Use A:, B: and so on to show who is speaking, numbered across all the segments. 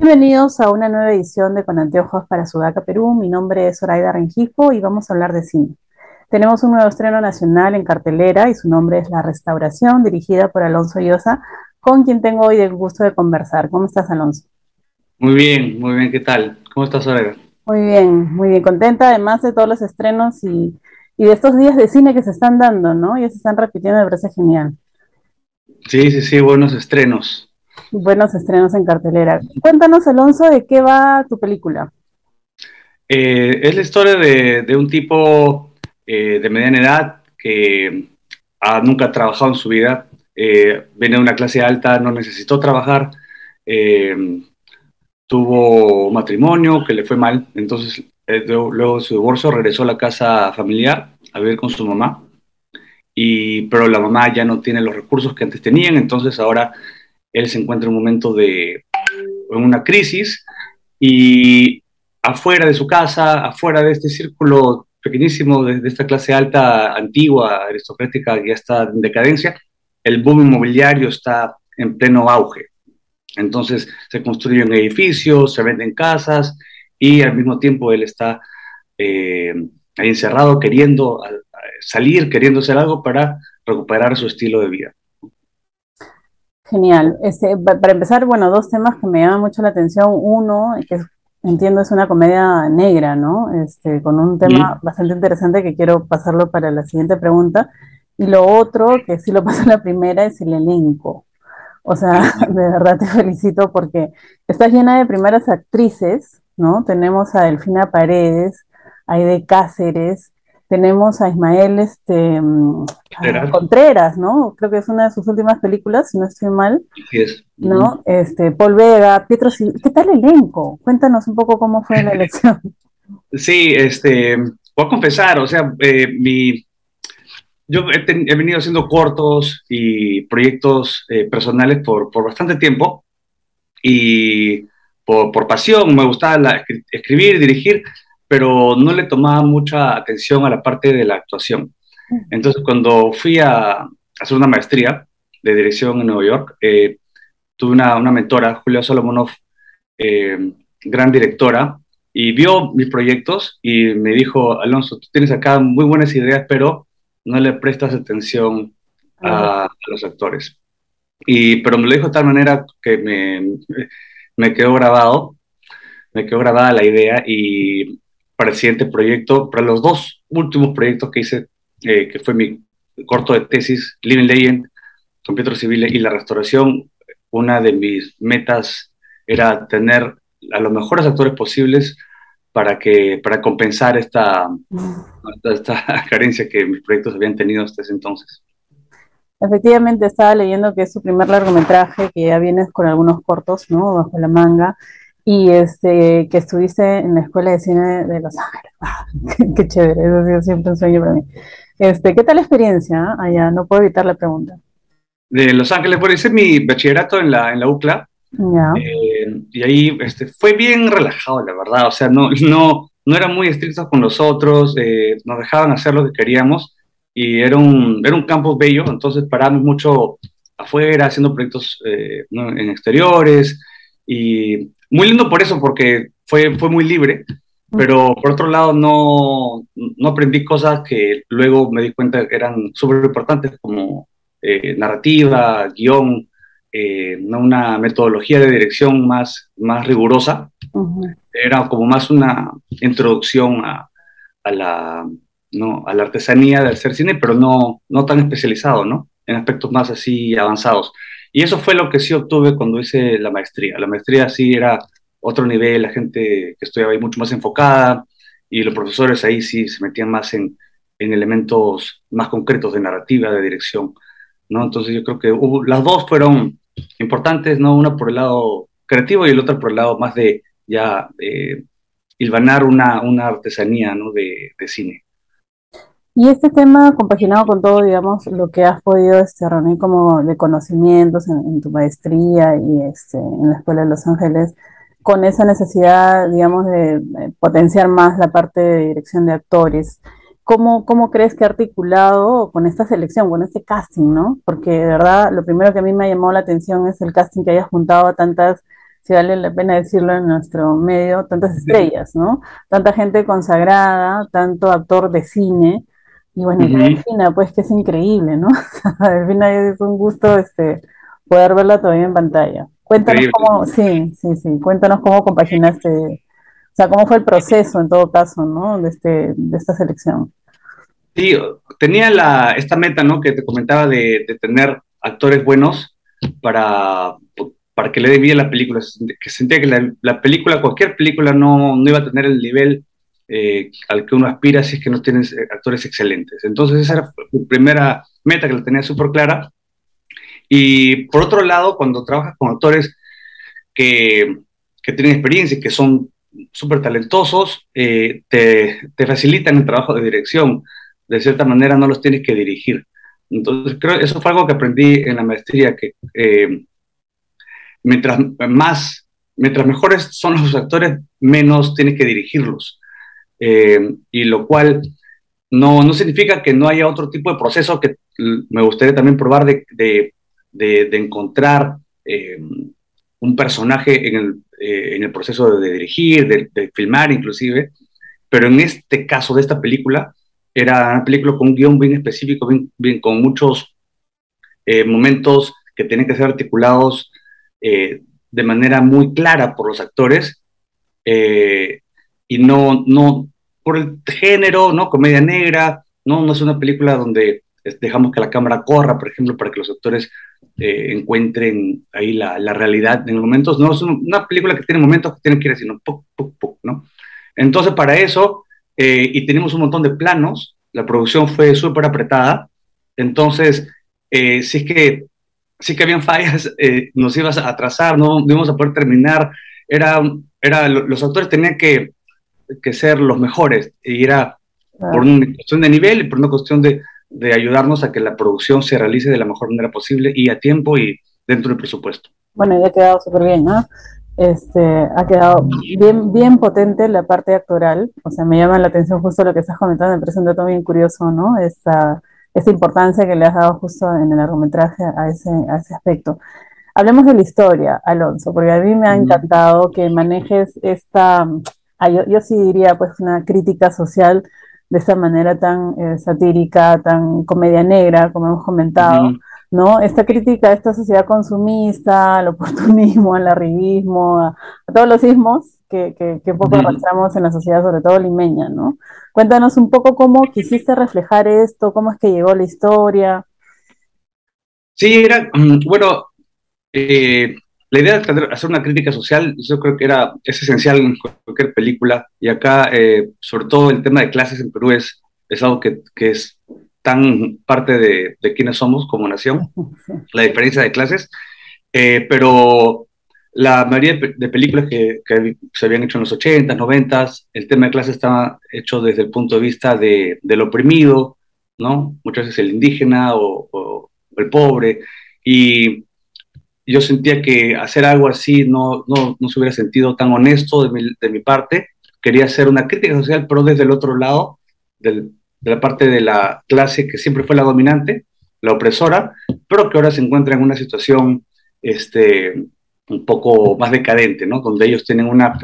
A: Bienvenidos a una nueva edición de Con Anteojos para Sudaca, Perú. Mi nombre es Zoraida Rengifo y vamos a hablar de cine. Tenemos un nuevo estreno nacional en cartelera y su nombre es La Restauración, dirigida por Alonso Llosa, con quien tengo hoy el gusto de conversar. ¿Cómo estás, Alonso?
B: Muy bien, muy bien. ¿Qué tal? ¿Cómo estás, Zoraida?
A: Muy bien, muy bien. Contenta además de todos los estrenos y, y de estos días de cine que se están dando, ¿no? Ya se están repitiendo, me parece genial.
B: Sí, sí, sí, buenos estrenos.
A: Buenos estrenos en cartelera. Cuéntanos, Alonso, de qué va tu película.
B: Eh, es la historia de, un tipo eh, de mediana edad que nunca ha trabajado en su vida, eh, viene de una clase alta, no necesitó trabajar, tuvo un matrimonio que le fue mal, entonces luego de su divorcio regresó a la casa familiar a vivir con su mamá, y, pero la mamá ya no tiene los recursos que antes tenían, entonces ahora él se encuentra en un momento de una crisis y afuera de su casa, afuera de este círculo pequeñísimo de, esta clase alta, antigua, aristocrática, que ya está en decadencia, el boom inmobiliario está en pleno auge. Entonces se construyen edificios, se venden casas y al mismo tiempo él está eh, encerrado queriendo salir, queriendo hacer algo para recuperar su estilo de vida.
A: Genial. Este, para empezar, bueno, dos temas que me llaman mucho la atención. Uno, que entiendo es una comedia negra, ¿no? Este, con un tema bastante interesante que quiero pasarlo para la siguiente pregunta. Y lo otro, que sí lo paso en la primera, es el elenco. O sea, de verdad te felicito porque estás llena de primeras actrices, ¿no? Tenemos a Delfina Paredes, Aide Cáceres, tenemos a Ismael este, mm, Contreras, ¿no? Creo que es una de sus últimas películas, si no estoy mal.
B: Sí es.
A: ¿No? Este, Paul Vega, Pietro ¿Qué tal el elenco? Cuéntanos un poco cómo fue la elección.
B: Sí, este, voy a confesar, o sea, eh, mi, yo he, venido haciendo cortos y proyectos eh, personales por, por, bastante tiempo y por, por pasión, me gustaba escribir, dirigir, pero no le tomaba mucha atención a la parte de la actuación. Entonces, cuando fui a hacer una maestría de dirección en Nueva York, eh, tuve una, una, mentora, Julia Solomonov, eh, gran directora, y vio mis proyectos y me dijo, Alonso, tú tienes acá muy buenas ideas, pero no le prestas atención a, a los actores. Y, pero me lo dijo de tal manera que me, me quedó grabado, me quedó grabada la idea y para el siguiente proyecto, para los dos últimos proyectos que hice, eh, que fue mi corto de tesis, Living Legend, con Pietro Civile y la restauración, una de mis metas era tener a los mejores actores posibles para, que, para compensar esta, esta carencia que mis proyectos habían tenido hasta ese entonces.
A: Efectivamente, estaba leyendo que es su primer largometraje, que ya vienes con algunos cortos, ¿no? Bajo la manga y este, que estuviste en la Escuela de Cine de Los Ángeles. Ah, qué, chévere, eso ha sido siempre un sueño para mí. Este, ¿Qué tal la experiencia ah, allá? No puedo evitar la pregunta.
B: De Los Ángeles, por hice mi bachillerato en la, en la UCLA. Eh, y ahí este, fue bien relajado, la verdad. O sea, no, no, no eran muy estrictos con nosotros, eh, nos dejaban hacer lo que queríamos y era un, era un campus bello, entonces parábamos mucho afuera haciendo proyectos eh, en exteriores y muy lindo por eso, porque fue, fue muy libre, pero por otro lado no, no aprendí cosas que luego me di cuenta que eran súper importantes como eh, narrativa, guion, eh, una metodología de dirección más, más rigurosa. Era como más una introducción a, a, la, ¿no? a la artesanía de hacer cine, pero no, no tan especializado, ¿no? En aspectos más así avanzados. Y eso fue lo que sí obtuve cuando hice la maestría. La maestría sí era otro nivel, la gente que estudiaba ahí mucho más enfocada y los profesores ahí sí se metían más en, en elementos más concretos de narrativa, de dirección. ¿no? Entonces yo creo que las dos fueron importantes, ¿no? una por el lado creativo y el otro por el lado más de ya eh, hilvanar una, una artesanía ¿no? de, de cine.
A: Y este tema compaginado con todo, digamos, lo que has podido este, reunir como de conocimientos en, tu maestría y este, en la Escuela de Los Ángeles, con esa necesidad, digamos, de, potenciar más la parte de dirección de actores, ¿cómo, ¿cómo crees que ha articulado con esta selección, con este casting, no? Porque de verdad, lo primero que a mí me ha llamado la atención es el casting que hayas juntado a tantas si vale la pena decirlo en nuestro medio, tantas estrellas, ¿no? Tanta gente consagrada, tanto actor de cine, y bueno, Delfina, pues que es increíble, ¿no? Delfina es un gusto este, poder verla todavía en pantalla. Cuéntanos cómo, sí, sí, sí, cuéntanos cómo compaginaste, o sea, cómo fue el proceso en todo caso, ¿no? De, este, de esta selección.
B: Sí, tenía la, esta meta, ¿no? Que te comentaba de, de tener actores buenos para, para que le dé vida a la película, que sentía que la, la película, cualquier película no, no, iba a tener el nivel eh, al que uno aspira si es que no tienes eh, actores excelentes. Entonces esa era mi primera meta que la tenía súper clara. Y por otro lado, cuando trabajas con actores que, que tienen experiencia y que son súper talentosos, eh, te, te, facilitan el trabajo de dirección. De cierta manera no los tienes que dirigir. Entonces, creo que eso fue algo que aprendí en la maestría, que eh, mientras más, mientras mejores son los actores, menos tienes que dirigirlos. Eh, y lo cual no, no significa que no haya otro tipo de proceso que me gustaría también probar de, de, de, encontrar eh, un personaje en el, en el, proceso de dirigir, de, filmar inclusive, pero en este caso de esta película, era una película con un guion bien específico, bien, con muchos eh, momentos que tienen que ser articulados eh, de manera muy clara por los actores eh, y no, no por el género, ¿no? Comedia negra, no, no es una película donde dejamos que la cámara corra, por ejemplo, para que los actores encuentren ahí la, la, realidad en momentos, no, es una película que tiene momentos que tienen que ir así, ¿no? ¿no? Entonces, para eso eh, y tenemos un montón de planos, la producción fue súper apretada, entonces, eh, es que sí que habían fallas, eh, nos ibas a atrasar, no, íbamos a poder terminar, era, era, los actores tenían que, que ser los mejores, y era por una cuestión de nivel y por una cuestión de, de ayudarnos a que la producción se realice de la mejor manera posible y a tiempo y dentro del presupuesto.
A: Bueno, ya ha quedado súper bien, ¿no? este, ha quedado bien, bien potente la parte actoral, o sea, me llama la atención justo lo que estás comentando, me parece un dato bien curioso, ¿no? Esta, esta importancia que le has dado justo en el largometraje a ese, a ese aspecto. Hablemos de la historia, Alonso, porque a mí me ha encantado que manejes esta, ah, yo, yo, sí diría pues una crítica social de esta manera tan eh, satírica, tan comedia negra, como hemos comentado. ¿no? Esta crítica a esta sociedad consumista, al oportunismo, al arribismo, a, todos los ismos que, que, poco arrastramos en la sociedad, sobre todo limeña, ¿no? Cuéntanos un poco cómo quisiste reflejar esto, cómo es que llegó la historia.
B: Sí, era, mm, bueno, eh, la idea de hacer una crítica social, yo creo que era, es esencial en cualquier película, y acá, eh, sobre todo el tema de clases en Perú es, es algo que, que es tan parte de, de quiénes somos como nación, la diferencia de clases, eh, pero la mayoría de, películas que, que, se habían hecho en los 80, 90, el tema de clase estaba hecho desde el punto de vista de, del oprimido, ¿no? Muchas veces el indígena o, o, el pobre, y yo sentía que hacer algo así no, no, no se hubiera sentido tan honesto de mi, de mi parte, quería hacer una crítica social, pero desde el otro lado, del, de la parte de la clase que siempre fue la dominante, la opresora, pero que ahora se encuentra en una situación este, un poco más decadente, ¿no? Donde ellos tienen una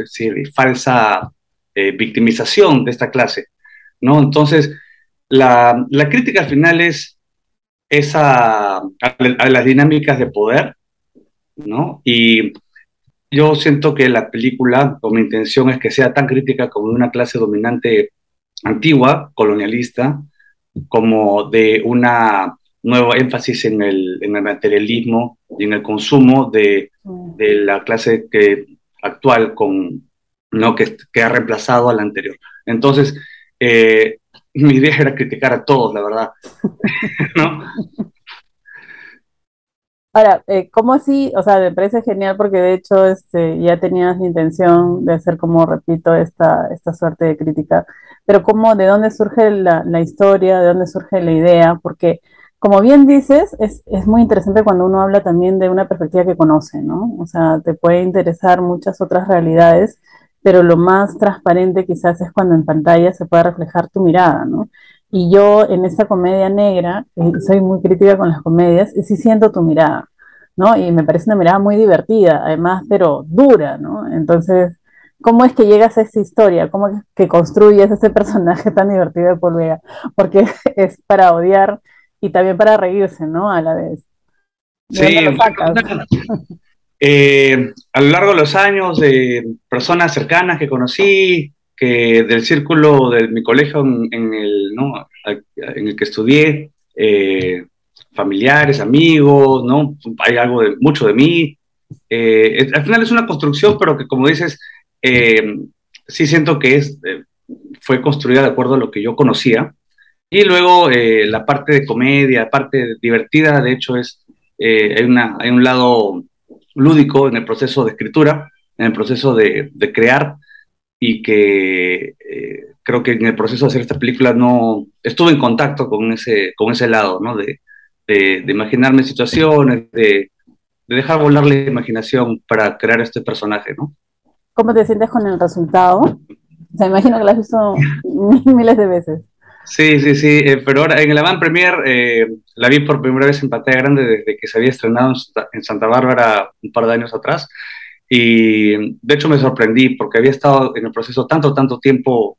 B: falsa eh, victimización de esta clase, ¿no? Entonces, la, la crítica al final es esa, a, las dinámicas de poder, ¿no? Y yo siento que la película, con mi intención es que sea tan crítica como una clase dominante antigua, colonialista, como de una nuevo énfasis en el, en el, materialismo y en el consumo de, mm. de la clase que, actual con, ¿no? que, que, ha reemplazado a la anterior. Entonces, eh, mi idea era criticar a todos, la verdad. ¿no?
A: Ahora, eh, ¿cómo así? O sea, me parece genial porque de hecho este, ya tenías la intención de hacer, como repito, esta, esta suerte de crítica, pero ¿cómo, de dónde surge la, la historia, de dónde surge la idea? Porque, como bien dices, es, es, muy interesante cuando uno habla también de una perspectiva que conoce, ¿no? O sea, te puede interesar muchas otras realidades, pero lo más transparente quizás es cuando en pantalla se puede reflejar tu mirada, ¿no? Y yo en esta comedia negra, eh, soy muy crítica con las comedias, y sí siento tu mirada. ¿no? Y me parece una mirada muy divertida, además, pero dura, ¿no? Entonces, ¿cómo es que llegas a esa historia? ¿Cómo es que construyes ese personaje tan divertido de Paul Porque es para odiar y también para reírse, ¿no? A la vez.
B: Sí, eh, a lo largo de los años, de personas cercanas que conocí, que del círculo de mi colegio en, el, ¿no? en el que estudié, eh, familiares, amigos, ¿no? Hay algo de mucho de mí. Eh, al final es una construcción, pero que como dices, sí siento que es, fue construida de acuerdo a lo que yo conocía. Y luego la parte de comedia, la parte divertida, de hecho, es hay, una, hay un lado lúdico en el proceso de escritura, en el proceso de, crear, y que eh, creo que en el proceso de hacer esta película no estuve en contacto con ese, con ese lado, ¿no? De, de, imaginarme situaciones, de, de, dejar volar la imaginación para crear este personaje, ¿no?
A: ¿Cómo te sientes con el resultado? O sea, imagino que lo has visto miles de veces.
B: Sí, sí, sí, eh, pero ahora en el Avant Premier eh, la vi por primera vez en pantalla grande desde que se había estrenado en Santa Bárbara un par de años atrás y de hecho me sorprendí porque había estado en el proceso tanto, tanto tiempo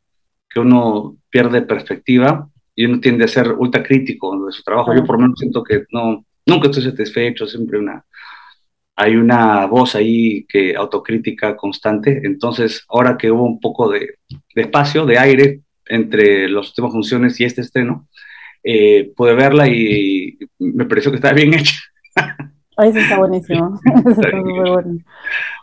B: que uno pierde perspectiva y uno tiende a ser ultra crítico de su trabajo. Yo por lo menos siento que no, nunca estoy satisfecho, siempre una, hay una voz ahí que autocrítica constante. Entonces, ahora que hubo un poco de, de espacio, de aire entre los últimas funciones y este estreno, eh, pude verla y me pareció que estaba bien hecha.
A: Eso está buenísimo.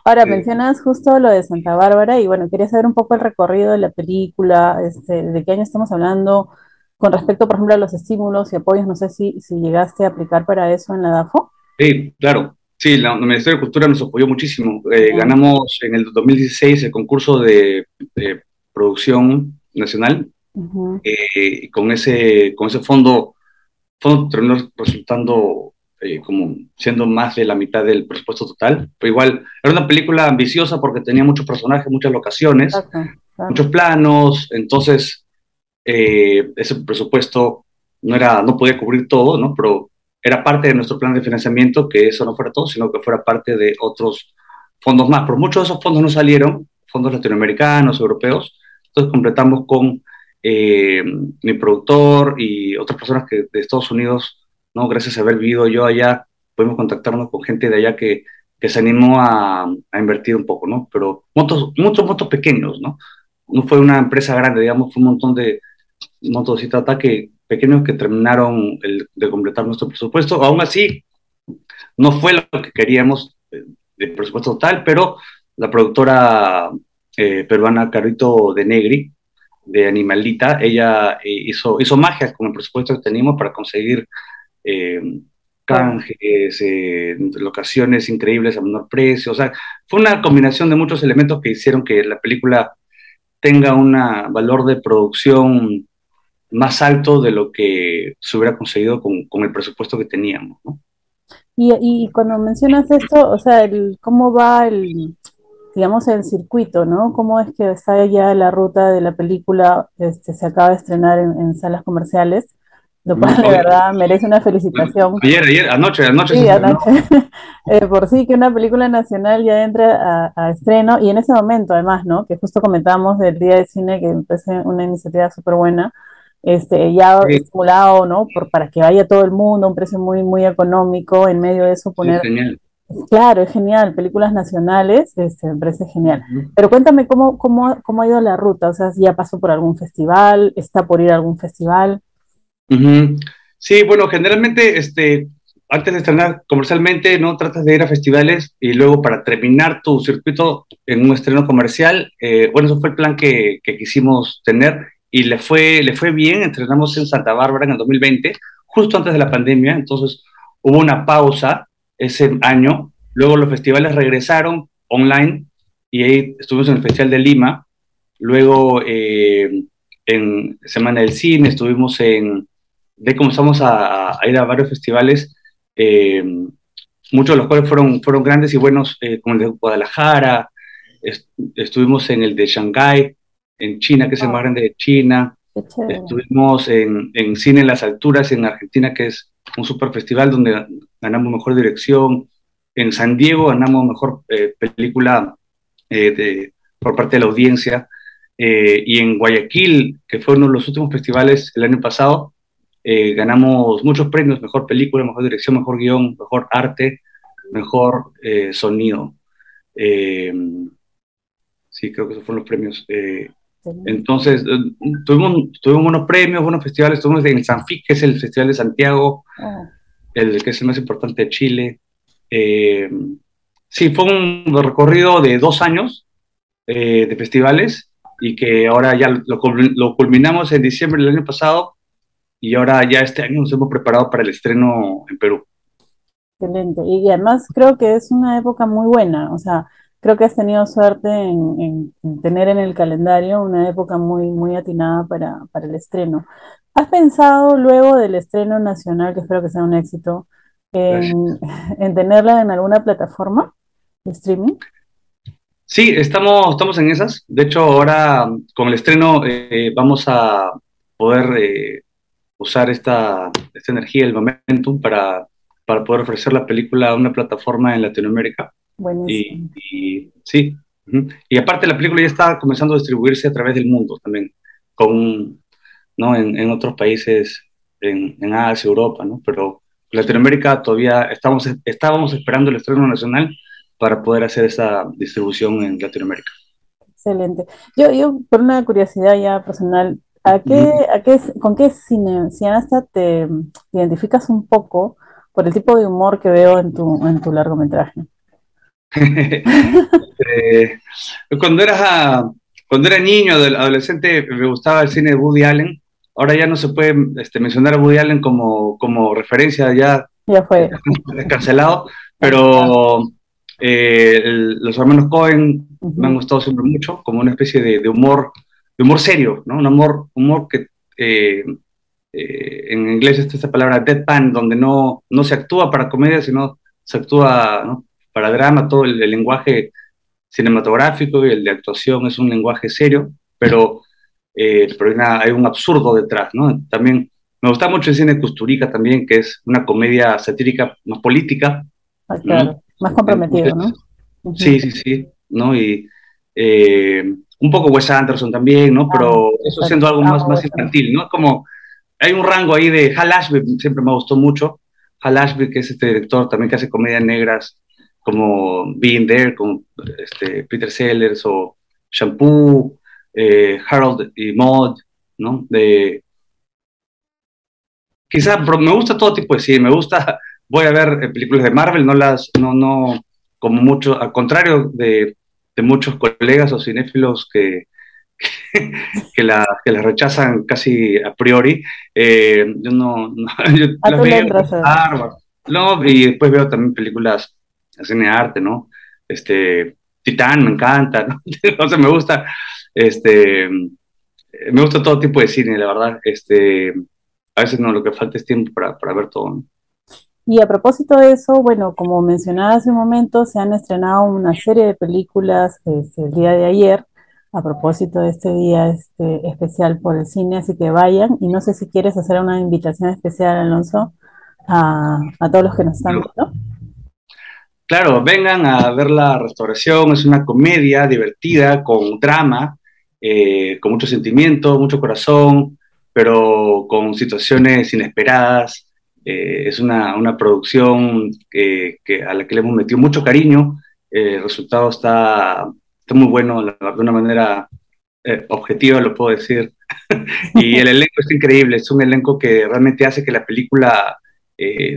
A: Ahora, mencionas justo lo de Santa Bárbara y bueno, quería saber un poco el recorrido de la película, este, de qué año estamos hablando con respecto, por ejemplo, a los estímulos y apoyos. No sé si, si llegaste a aplicar para eso en la DAFO.
B: Sí, claro. Sí, la, Ministerio de Cultura nos apoyó muchísimo. Eh, ganamos en el 2016 el concurso de, de producción nacional. Eh, y con ese, con ese fondo, fondo terminó resultando eh, como siendo más de la mitad del presupuesto total. Pero igual, era una película ambiciosa porque tenía muchos personajes, muchas locaciones, muchos planos, entonces eh, ese presupuesto no, era, no podía cubrir todo, ¿no? Pero era parte de nuestro plan de financiamiento que eso no fuera todo, sino que fuera parte de otros fondos más. Pero muchos de esos fondos no salieron, fondos latinoamericanos, europeos, entonces completamos con eh, mi productor y otras personas que de Estados Unidos, ¿no? gracias a haber vivido yo allá, pudimos contactarnos con gente de allá que, que se animó a, a, invertir un poco, ¿no? Pero montos, muchos montos pequeños, ¿no? No fue una empresa grande, digamos, fue un montón de montos y trata que pequeños que terminaron el, de completar nuestro presupuesto. Aún así, no fue lo que queríamos eh, de presupuesto total, pero la productora eh, peruana Carito de Negri, de Animalita, ella eh, hizo, hizo magia con el presupuesto que teníamos para conseguir eh, canjes, locaciones increíbles a menor precio. O sea, fue una combinación de muchos elementos que hicieron que la película tenga un valor de producción más alto de lo que se hubiera conseguido con, con el presupuesto que teníamos. ¿no?
A: Y, y, cuando mencionas esto, o sea, el, ¿cómo va el, digamos, el circuito, ¿no? ¿Cómo es que está ya la ruta de la película, este, se acaba de estrenar en, salas comerciales? Lo cual, de verdad, merece una felicitación.
B: Ayer, ayer, anoche, anoche.
A: Sí, anoche. eh, por sí que una película nacional ya entra a, estreno, y en ese momento, además, ¿no? Que justo comentábamos del Día de Cine, que es una iniciativa súper buena, este, ya sí. estimulado, ¿no? Por, para que vaya todo el mundo, un precio muy, muy económico, en medio de eso poner Claro, es genial, películas nacionales, este, me parece genial. Pero cuéntame cómo, cómo, cómo ha ido la ruta, o sea, ya pasó por algún festival, está por ir a algún festival.
B: Sí, bueno, generalmente, este, antes de estrenar comercialmente, no tratas de ir a festivales y luego para terminar tu circuito en un estreno comercial, eh, bueno, eso fue el plan que, que, quisimos tener y le fue, le fue bien, entrenamos en Santa Bárbara en el 2020, justo antes de la pandemia, entonces hubo una pausa ese año. Luego los festivales regresaron online y ahí estuvimos en el Festival de Lima. Luego eh, en Semana del Cine estuvimos en... De comenzamos a, a ir a varios festivales, eh, muchos de los cuales fueron, fueron grandes y buenos, eh, como el de Guadalajara. Est estuvimos en el de Shanghái, en China, que es el más grande de China. Estuvimos en, en Cine en las Alturas, en Argentina, que es un super festival donde ganamos mejor dirección, En San Diego ganamos mejor película de, por parte de la audiencia. y en Guayaquil, que fue uno de los últimos festivales el año pasado, ganamos muchos premios, mejor película, mejor dirección, mejor guion, mejor arte, mejor sonido. sí, creo que esos fueron los premios. Entonces, eh, tuvimos, tuvimos unos premios, unos festivales, estuvimos en Sanfic, que es el Festival de Santiago, ah. el que es el más importante de Chile. Eh, sí, fue un recorrido de dos años eh, de festivales y que ahora ya lo, lo, culminamos en diciembre del año pasado y ahora ya este año nos hemos preparado para el estreno en Perú.
A: Excelente. Y además creo que es una época muy buena, o sea, creo que has tenido suerte en, tener en el calendario una época muy, muy atinada para, el estreno. ¿Has pensado luego del estreno nacional, que espero que sea un éxito, en, tenerla en alguna plataforma de streaming?
B: Sí, estamos, estamos en esas. De hecho, ahora con el estreno eh, vamos a poder eh, usar esta, esta energía, el momentum, para, para poder ofrecer la película a una plataforma en Latinoamérica. Y, sí. Y aparte la película ya está comenzando a distribuirse a través del mundo también, con, ¿no? en, otros países, en, en, Asia, Europa, ¿no? Pero Latinoamérica todavía estamos, estábamos esperando el estreno nacional para poder hacer esa distribución en Latinoamérica.
A: Excelente. Yo, yo por una curiosidad ya personal, ¿a qué, a qué, ¿con qué cine, cineasta te identificas un poco por el tipo de humor que veo en tu, en tu largometraje?
B: Eh, cuando, era, cuando era niño, adolescente, me gustaba el cine de Woody Allen. Ahora ya no se puede este, mencionar a Woody Allen como, como referencia, ya,
A: ya fue
B: cancelado, pero eh, los hermanos Cohen me han gustado siempre mucho, como una especie de, humor, de humor serio, ¿no? Un humor, humor que eh, en inglés está esta palabra deadpan, donde no, no se actúa para comedia, sino se actúa ¿no? para drama, todo el, lenguaje cinematográfico y el de actuación es un lenguaje serio, pero, eh, pero hay, un absurdo detrás, ¿no? También me gusta mucho el cine Custurica también, que es una comedia satírica más política.
A: Ah, claro, más comprometido, ¿no?
B: Sí, sí, sí, ¿no? Y eh, un poco Wes Anderson también, ¿no? Pero ah, eso siendo algo más, más infantil, ¿no? Como hay un rango ahí de Hal Ashby, siempre me gustó mucho. Hal Ashby, que es este director también que hace comedias negras, como Being There, con este, Peter Sellers o Shampoo, eh, Harold y Maud, ¿no? De, quizá, me gusta todo tipo de cine, me gusta, voy a ver eh, películas de Marvel, no las, no, no, como mucho, al contrario de, de muchos colegas o cinéfilos que, que, la, que las rechazan casi a priori, eh, yo no, no yo las veo, no, y después veo también películas el cine de arte, ¿no? Este, Titán me encanta, ¿no? o sea, me gusta, este, me gusta todo tipo de cine, la verdad, este, a veces no, lo que falta es tiempo para, para ver todo, ¿no?
A: Y a propósito de eso, bueno, como mencionaba hace un momento, se han estrenado una serie de películas este, el día de ayer, a propósito de este día este, especial por el cine, así que vayan. Y no sé si quieres hacer una invitación especial, Alonso, a, todos los que nos están viendo.
B: Claro, vengan a ver la restauración, es una comedia divertida, con drama, eh, con mucho sentimiento, mucho corazón, pero con situaciones inesperadas. Eh, es una, una producción que, a la que le hemos metido mucho cariño. el resultado está, está muy bueno, de una manera eh, objetiva, lo puedo decir. y el elenco es increíble, es un elenco que realmente hace que la película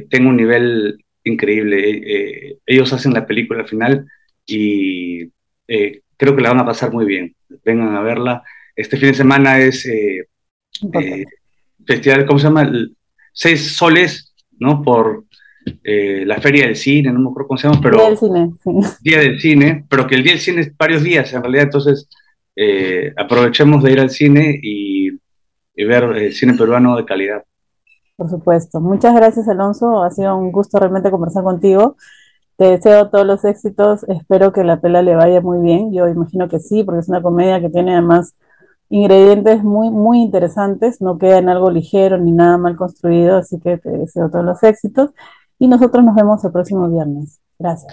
B: tenga un nivel increíble. Eh, ellos hacen la película al final y eh, creo que la van a pasar muy bien. Vengan a verla. Este fin de semana es eh, festival, ¿cómo se llama? Seis soles, ¿no? Por la feria del cine, no me acuerdo cómo se llama, pero...
A: Día del cine,
B: Día del cine, pero que el día del cine es varios días en realidad, entonces aprovechemos de ir al cine y, y ver cine peruano de calidad.
A: Por supuesto. Muchas gracias, Alonso. Ha sido un gusto realmente conversar contigo. Te deseo todos los éxitos. Espero que la pela le vaya muy bien. Yo imagino que sí, porque es una comedia que tiene además ingredientes muy, muy interesantes. No queda en algo ligero ni nada mal construido. Así que te deseo todos los éxitos. y nosotros nos vemos el próximo viernes. Gracias.